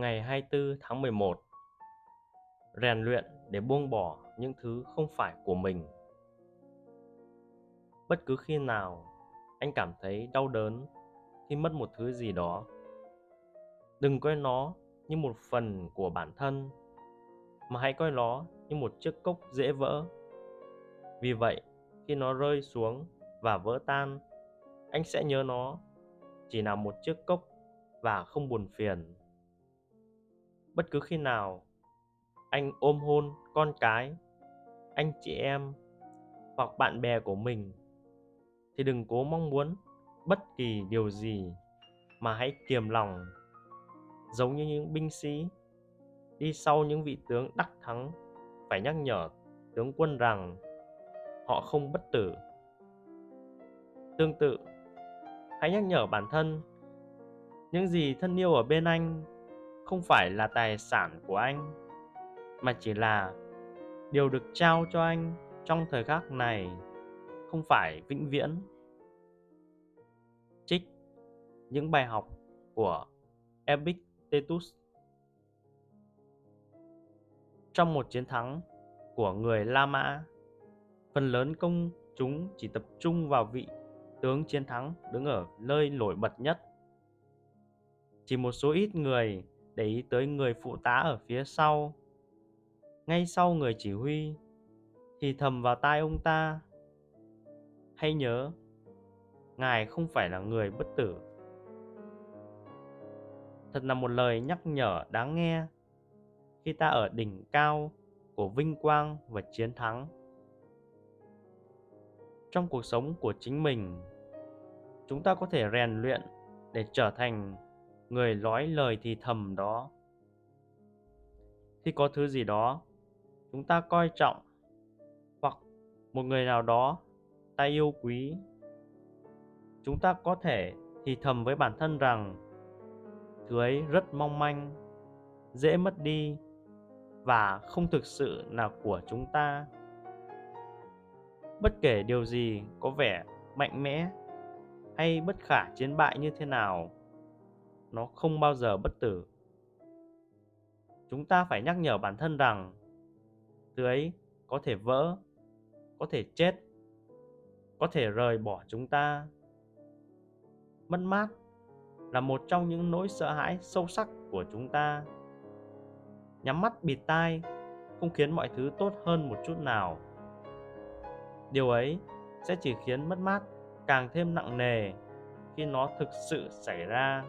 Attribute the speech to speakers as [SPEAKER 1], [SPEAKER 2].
[SPEAKER 1] Ngày 24 tháng 11 Rèn luyện để buông bỏ những thứ không phải của mình. Bất cứ khi nào anh cảm thấy đau đớn khi mất một thứ gì đó, đừng coi nó như một phần của bản thân, mà hãy coi nó như một chiếc cốc dễ vỡ. Vì vậy, khi nó rơi xuống và vỡ tan, anh sẽ nhớ nó chỉ là một chiếc cốc và không buồn phiền bất cứ khi nào anh ôm hôn con cái, anh chị em hoặc bạn bè của mình, thì đừng cố mong muốn bất kỳ điều gì mà hãy kiềm lòng. Giống như những binh sĩ đi sau những vị tướng đắc thắng, phải nhắc nhở tướng quân rằng họ không bất tử. Tương tự, hãy nhắc nhở bản thân, những gì thân yêu ở bên anh không phải là tài sản của anh, mà chỉ là điều được trao cho anh trong thời khắc này, không phải vĩnh viễn. Trích những bài học của epictetus. Trong một chiến thắng của người la mã, phần lớn công chúng chỉ tập trung vào vị tướng chiến thắng đứng ở nơi nổi bật nhất. Chỉ một số ít người để ý tới người phụ tá ở phía sau. Ngay sau người chỉ huy, thì thầm vào tai ông ta. Hãy nhớ, ngài không phải là người bất tử. Thật là một lời nhắc nhở đáng nghe khi ta ở đỉnh cao của vinh quang và chiến thắng. Trong cuộc sống của chính mình, chúng ta có thể rèn luyện để trở thành người nói lời thì thầm đó. Khi có thứ gì đó, chúng ta coi trọng, hoặc một người nào đó ta yêu quý, chúng ta có thể thì thầm với bản thân rằng, thứ ấy rất mong manh, dễ mất đi và không thực sự là của chúng ta. Bất kể điều gì có vẻ mạnh mẽ hay bất khả chiến bại như thế nào nó không bao giờ bất tử. Chúng ta phải nhắc nhở bản thân rằng thứ ấy có thể vỡ, có thể chết, có thể rời bỏ chúng ta. Mất mát là một trong những nỗi sợ hãi sâu sắc của chúng ta. Nhắm mắt bịt tai không khiến mọi thứ tốt hơn một chút nào. Điều ấy sẽ chỉ khiến mất mát càng thêm nặng nề khi nó thực sự xảy ra.